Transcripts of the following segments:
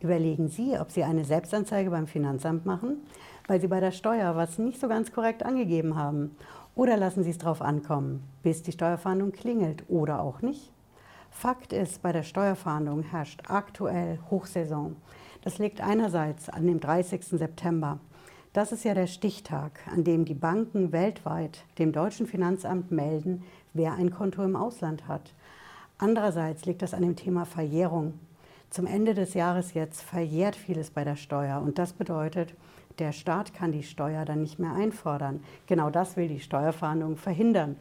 Überlegen Sie, ob Sie eine Selbstanzeige beim Finanzamt machen, weil Sie bei der Steuer was nicht so ganz korrekt angegeben haben. Oder lassen Sie es drauf ankommen, bis die Steuerfahndung klingelt oder auch nicht. Fakt ist, bei der Steuerfahndung herrscht aktuell Hochsaison. Das liegt einerseits an dem 30. September. Das ist ja der Stichtag, an dem die Banken weltweit dem deutschen Finanzamt melden, wer ein Konto im Ausland hat. Andererseits liegt das an dem Thema Verjährung. Zum Ende des Jahres jetzt verjährt vieles bei der Steuer und das bedeutet, der Staat kann die Steuer dann nicht mehr einfordern. Genau das will die Steuerfahndung verhindern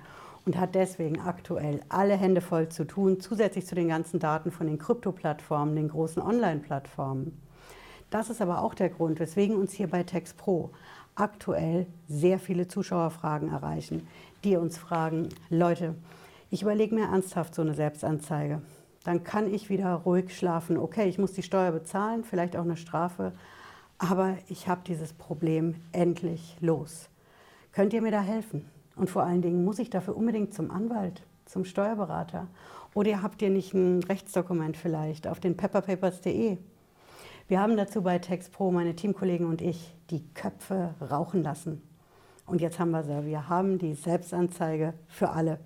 und hat deswegen aktuell alle Hände voll zu tun, zusätzlich zu den ganzen Daten von den Krypto-Plattformen, den großen Online-Plattformen. Das ist aber auch der Grund, weswegen uns hier bei TextPro aktuell sehr viele Zuschauerfragen erreichen, die uns fragen, Leute, ich überlege mir ernsthaft so eine Selbstanzeige. Dann kann ich wieder ruhig schlafen. Okay, ich muss die Steuer bezahlen, vielleicht auch eine Strafe, aber ich habe dieses Problem endlich los. Könnt ihr mir da helfen? Und vor allen Dingen, muss ich dafür unbedingt zum Anwalt, zum Steuerberater? Oder habt ihr nicht ein Rechtsdokument vielleicht auf den pepperpapers.de? Wir haben dazu bei TextPro, meine Teamkollegen und ich, die Köpfe rauchen lassen. Und jetzt haben wir sie. Wir haben die Selbstanzeige für alle.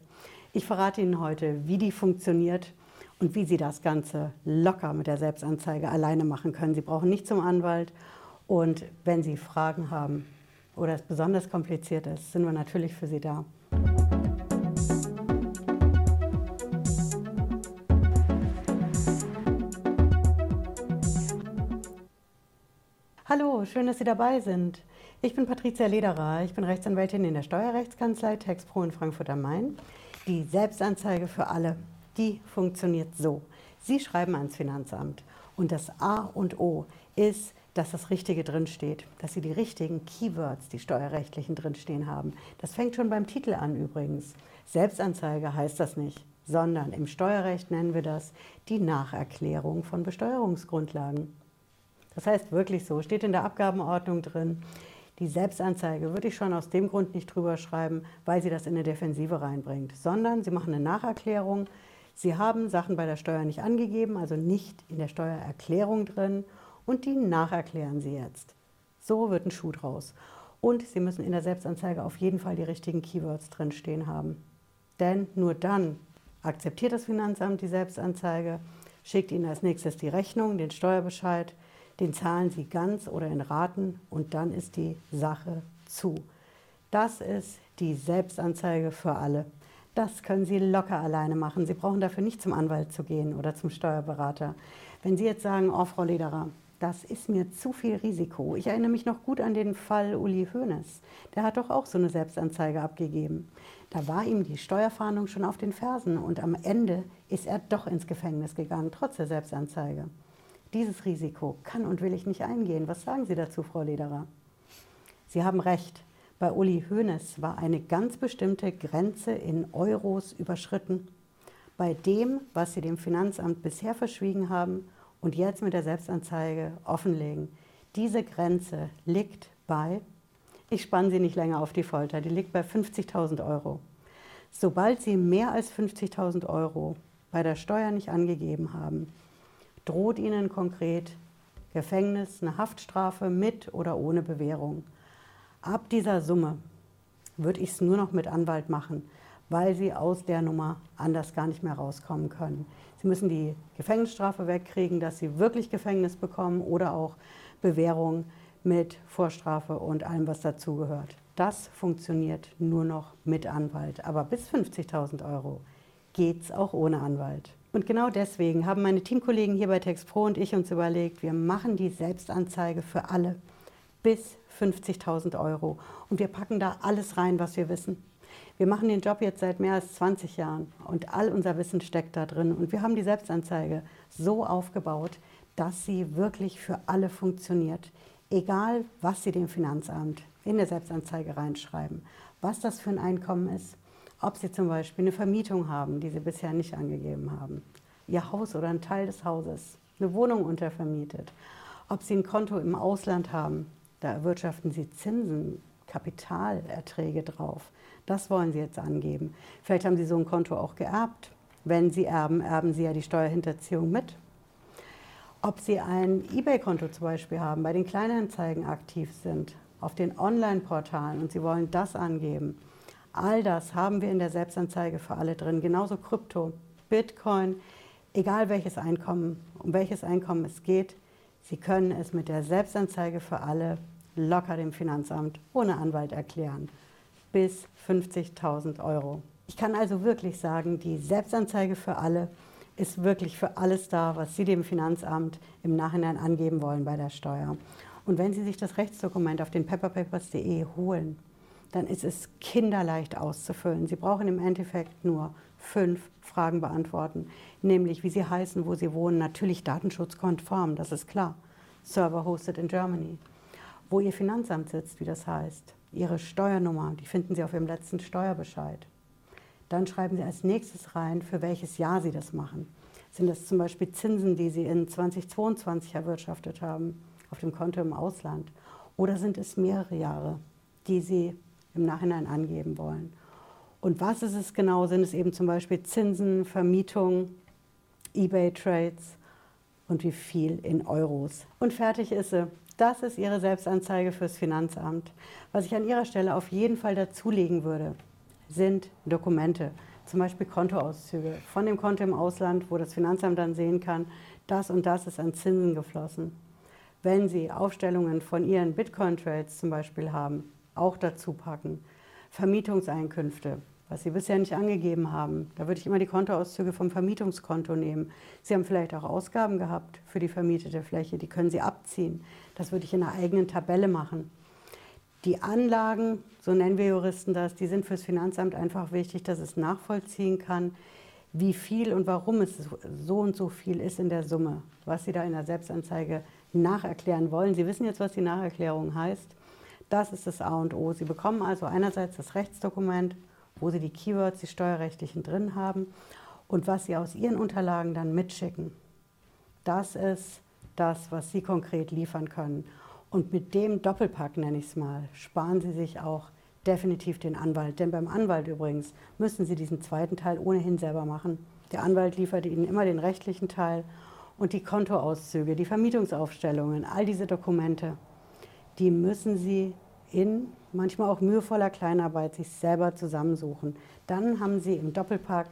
Ich verrate Ihnen heute, wie die funktioniert und wie Sie das Ganze locker mit der Selbstanzeige alleine machen können. Sie brauchen nicht zum Anwalt und wenn Sie Fragen haben oder es besonders kompliziert ist, sind wir natürlich für Sie da. Hallo, schön, dass Sie dabei sind. Ich bin Patricia Lederer, ich bin Rechtsanwältin in der Steuerrechtskanzlei TexPro in Frankfurt am Main. Die Selbstanzeige für alle, die funktioniert so. Sie schreiben ans Finanzamt und das A und O ist, dass das Richtige drinsteht, dass Sie die richtigen Keywords, die steuerrechtlichen drinstehen haben. Das fängt schon beim Titel an übrigens. Selbstanzeige heißt das nicht, sondern im Steuerrecht nennen wir das die Nacherklärung von Besteuerungsgrundlagen. Das heißt wirklich so, steht in der Abgabenordnung drin. Die Selbstanzeige würde ich schon aus dem Grund nicht drüber schreiben, weil sie das in eine Defensive reinbringt, sondern Sie machen eine Nacherklärung. Sie haben Sachen bei der Steuer nicht angegeben, also nicht in der Steuererklärung drin und die nacherklären Sie jetzt. So wird ein Schuh draus. Und Sie müssen in der Selbstanzeige auf jeden Fall die richtigen Keywords drinstehen haben. Denn nur dann akzeptiert das Finanzamt die Selbstanzeige, schickt Ihnen als nächstes die Rechnung, den Steuerbescheid, den zahlen Sie ganz oder in Raten und dann ist die Sache zu. Das ist die Selbstanzeige für alle. Das können Sie locker alleine machen. Sie brauchen dafür nicht zum Anwalt zu gehen oder zum Steuerberater. Wenn Sie jetzt sagen, oh Frau Lederer, das ist mir zu viel Risiko. Ich erinnere mich noch gut an den Fall Uli Hoeneß. Der hat doch auch so eine Selbstanzeige abgegeben. Da war ihm die Steuerfahndung schon auf den Fersen und am Ende ist er doch ins Gefängnis gegangen, trotz der Selbstanzeige. Dieses Risiko kann und will ich nicht eingehen. Was sagen Sie dazu, Frau Lederer? Sie haben recht. Bei Uli Hoeneß war eine ganz bestimmte Grenze in Euros überschritten. Bei dem, was Sie dem Finanzamt bisher verschwiegen haben und jetzt mit der Selbstanzeige offenlegen. Diese Grenze liegt bei, ich spanne Sie nicht länger auf die Folter, die liegt bei 50.000 Euro. Sobald Sie mehr als 50.000 Euro bei der Steuer nicht angegeben haben, droht ihnen konkret Gefängnis, eine Haftstrafe mit oder ohne Bewährung. Ab dieser Summe würde ich es nur noch mit Anwalt machen, weil sie aus der Nummer anders gar nicht mehr rauskommen können. Sie müssen die Gefängnisstrafe wegkriegen, dass sie wirklich Gefängnis bekommen oder auch Bewährung mit Vorstrafe und allem, was dazugehört. Das funktioniert nur noch mit Anwalt. Aber bis 50.000 Euro geht es auch ohne Anwalt. Und genau deswegen haben meine Teamkollegen hier bei TextPro und ich uns überlegt, wir machen die Selbstanzeige für alle bis 50.000 Euro. Und wir packen da alles rein, was wir wissen. Wir machen den Job jetzt seit mehr als 20 Jahren und all unser Wissen steckt da drin. Und wir haben die Selbstanzeige so aufgebaut, dass sie wirklich für alle funktioniert. Egal, was Sie dem Finanzamt in der Selbstanzeige reinschreiben, was das für ein Einkommen ist, ob Sie zum Beispiel eine Vermietung haben, die Sie bisher nicht angegeben haben, Ihr Haus oder einen Teil des Hauses, eine Wohnung untervermietet, ob Sie ein Konto im Ausland haben, da erwirtschaften Sie Zinsen, Kapitalerträge drauf. Das wollen Sie jetzt angeben. Vielleicht haben Sie so ein Konto auch geerbt. Wenn Sie erben, erben Sie ja die Steuerhinterziehung mit. Ob Sie ein eBay-Konto zum Beispiel haben, bei den Kleinanzeigen aktiv sind, auf den Online-Portalen und Sie wollen das angeben. All das haben wir in der Selbstanzeige für alle drin. Genauso Krypto, Bitcoin, egal welches Einkommen, um welches Einkommen es geht. Sie können es mit der Selbstanzeige für alle locker dem Finanzamt ohne Anwalt erklären. Bis 50.000 Euro. Ich kann also wirklich sagen, die Selbstanzeige für alle ist wirklich für alles da, was Sie dem Finanzamt im Nachhinein angeben wollen bei der Steuer. Und wenn Sie sich das Rechtsdokument auf den pepperpapers.de holen, dann ist es kinderleicht auszufüllen. Sie brauchen im Endeffekt nur fünf Fragen beantworten, nämlich wie Sie heißen, wo Sie wohnen, natürlich datenschutzkonform, das ist klar. Server hosted in Germany. Wo Ihr Finanzamt sitzt, wie das heißt. Ihre Steuernummer, die finden Sie auf Ihrem letzten Steuerbescheid. Dann schreiben Sie als nächstes rein, für welches Jahr Sie das machen. Sind das zum Beispiel Zinsen, die Sie in 2022 erwirtschaftet haben, auf dem Konto im Ausland? Oder sind es mehrere Jahre, die Sie im Nachhinein angeben wollen? Und was ist es genau? Sind es eben zum Beispiel Zinsen, Vermietung, eBay-Trades und wie viel in Euros? Und fertig ist sie. Das ist Ihre Selbstanzeige fürs Finanzamt. Was ich an Ihrer Stelle auf jeden Fall dazulegen würde, sind Dokumente, zum Beispiel Kontoauszüge von dem Konto im Ausland, wo das Finanzamt dann sehen kann, das und das ist an Zinsen geflossen. Wenn Sie Aufstellungen von Ihren Bitcoin-Trades zum Beispiel haben, auch dazu packen. Vermietungseinkünfte, was Sie bisher nicht angegeben haben. Da würde ich immer die Kontoauszüge vom Vermietungskonto nehmen. Sie haben vielleicht auch Ausgaben gehabt für die vermietete Fläche, die können Sie abziehen. Das würde ich in einer eigenen Tabelle machen. Die Anlagen, so nennen wir Juristen das, die sind fürs Finanzamt einfach wichtig, dass es nachvollziehen kann, wie viel und warum es so und so viel ist in der Summe, was Sie da in der Selbstanzeige nacherklären wollen. Sie wissen jetzt, was die Nacherklärung heißt. Das ist das A und O. Sie bekommen also einerseits das Rechtsdokument, wo Sie die Keywords, die steuerrechtlichen drin haben und was Sie aus Ihren Unterlagen dann mitschicken. Das ist das, was Sie konkret liefern können. Und mit dem Doppelpack, nenne ich es mal, sparen Sie sich auch definitiv den Anwalt. Denn beim Anwalt übrigens müssen Sie diesen zweiten Teil ohnehin selber machen. Der Anwalt liefert Ihnen immer den rechtlichen Teil und die Kontoauszüge, die Vermietungsaufstellungen, all diese Dokumente, die müssen Sie in manchmal auch mühevoller Kleinarbeit sich selber zusammensuchen. Dann haben Sie im Doppelpack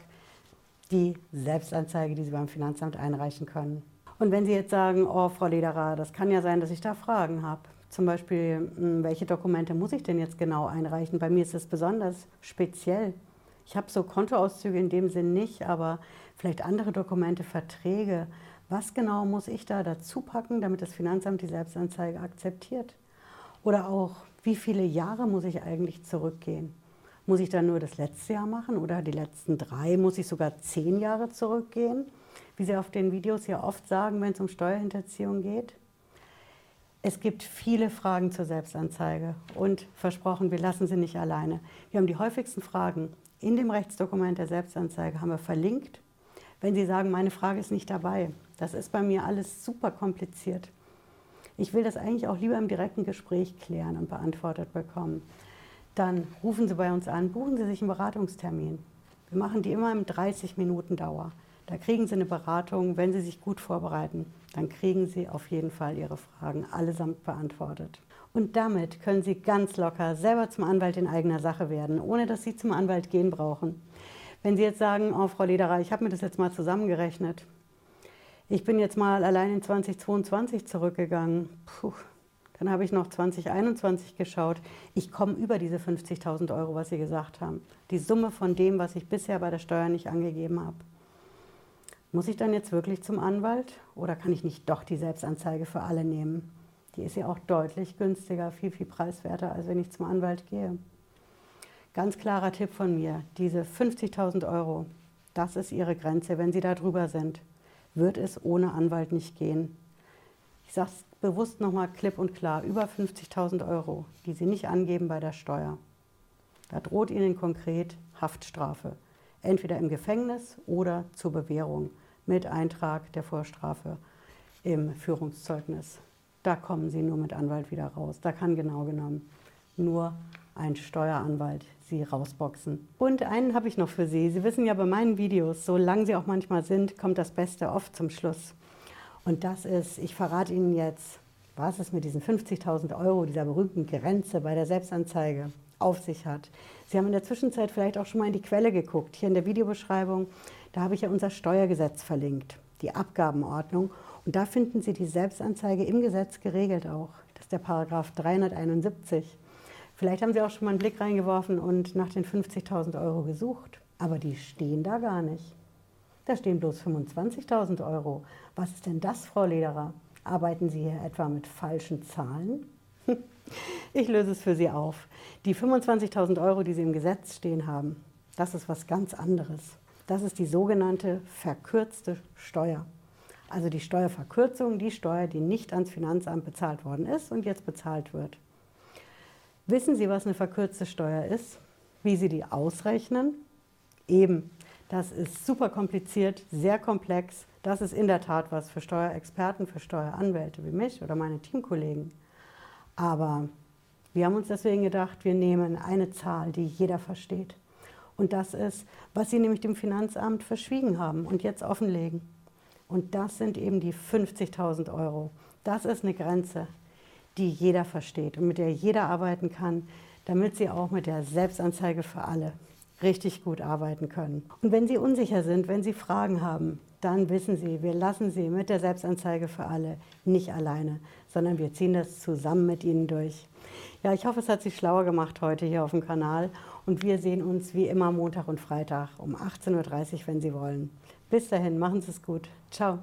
die Selbstanzeige, die Sie beim Finanzamt einreichen können. Und wenn Sie jetzt sagen, oh, Frau Lederer, das kann ja sein, dass ich da Fragen habe. Zum Beispiel, hm, welche Dokumente muss ich denn jetzt genau einreichen? Bei mir ist es besonders speziell. Ich habe so Kontoauszüge in dem Sinn nicht, aber vielleicht andere Dokumente, Verträge. Was genau muss ich da dazu packen, damit das Finanzamt die Selbstanzeige akzeptiert? Oder auch, wie viele Jahre muss ich eigentlich zurückgehen? Muss ich dann nur das letzte Jahr machen oder die letzten drei? Muss ich sogar zehn Jahre zurückgehen? wie Sie auf den Videos ja oft sagen, wenn es um Steuerhinterziehung geht. Es gibt viele Fragen zur Selbstanzeige und versprochen, wir lassen Sie nicht alleine. Wir haben die häufigsten Fragen in dem Rechtsdokument der Selbstanzeige haben wir verlinkt. Wenn Sie sagen, meine Frage ist nicht dabei, das ist bei mir alles super kompliziert. Ich will das eigentlich auch lieber im direkten Gespräch klären und beantwortet bekommen. Dann rufen Sie bei uns an, buchen Sie sich einen Beratungstermin. Wir machen die immer im 30 Minuten Dauer. Da kriegen Sie eine Beratung. Wenn Sie sich gut vorbereiten, dann kriegen Sie auf jeden Fall Ihre Fragen allesamt beantwortet. Und damit können Sie ganz locker selber zum Anwalt in eigener Sache werden, ohne dass Sie zum Anwalt gehen brauchen. Wenn Sie jetzt sagen, oh Frau Lederer, ich habe mir das jetzt mal zusammengerechnet. Ich bin jetzt mal allein in 2022 zurückgegangen. Puh, dann habe ich noch 2021 geschaut. Ich komme über diese 50.000 Euro, was Sie gesagt haben. Die Summe von dem, was ich bisher bei der Steuer nicht angegeben habe. Muss ich dann jetzt wirklich zum Anwalt oder kann ich nicht doch die Selbstanzeige für alle nehmen? Die ist ja auch deutlich günstiger, viel, viel preiswerter, als wenn ich zum Anwalt gehe. Ganz klarer Tipp von mir, diese 50.000 Euro, das ist Ihre Grenze. Wenn Sie da drüber sind, wird es ohne Anwalt nicht gehen. Ich sage es bewusst nochmal klipp und klar, über 50.000 Euro, die Sie nicht angeben bei der Steuer. Da droht Ihnen konkret Haftstrafe entweder im Gefängnis oder zur Bewährung mit Eintrag der Vorstrafe im Führungszeugnis. Da kommen Sie nur mit Anwalt wieder raus. Da kann genau genommen nur ein Steueranwalt Sie rausboxen. Und einen habe ich noch für Sie. Sie wissen ja bei meinen Videos, so lang sie auch manchmal sind, kommt das Beste oft zum Schluss. Und das ist, ich verrate Ihnen jetzt, was es mit diesen 50.000 Euro, dieser berühmten Grenze bei der Selbstanzeige auf sich hat. Sie haben in der Zwischenzeit vielleicht auch schon mal in die Quelle geguckt. Hier in der Videobeschreibung, da habe ich ja unser Steuergesetz verlinkt, die Abgabenordnung. Und da finden Sie die Selbstanzeige im Gesetz geregelt auch. Das ist der Paragraph 371. Vielleicht haben Sie auch schon mal einen Blick reingeworfen und nach den 50.000 Euro gesucht. Aber die stehen da gar nicht. Da stehen bloß 25.000 Euro. Was ist denn das, Frau Lederer? Arbeiten Sie hier etwa mit falschen Zahlen? Ich löse es für Sie auf. Die 25.000 Euro, die Sie im Gesetz stehen haben, das ist was ganz anderes. Das ist die sogenannte verkürzte Steuer. Also die Steuerverkürzung, die Steuer, die nicht ans Finanzamt bezahlt worden ist und jetzt bezahlt wird. Wissen Sie, was eine verkürzte Steuer ist? Wie Sie die ausrechnen? Eben, das ist super kompliziert, sehr komplex. Das ist in der Tat was für Steuerexperten, für Steueranwälte wie mich oder meine Teamkollegen. Aber wir haben uns deswegen gedacht, wir nehmen eine Zahl, die jeder versteht. Und das ist, was Sie nämlich dem Finanzamt verschwiegen haben und jetzt offenlegen. Und das sind eben die 50.000 Euro. Das ist eine Grenze, die jeder versteht und mit der jeder arbeiten kann, damit Sie auch mit der Selbstanzeige für alle richtig gut arbeiten können. Und wenn Sie unsicher sind, wenn Sie Fragen haben, dann wissen Sie, wir lassen Sie mit der Selbstanzeige für alle nicht alleine, sondern wir ziehen das zusammen mit Ihnen durch. Ja, ich hoffe, es hat Sie schlauer gemacht heute hier auf dem Kanal und wir sehen uns wie immer Montag und Freitag um 18.30 Uhr, wenn Sie wollen. Bis dahin, machen Sie es gut. Ciao.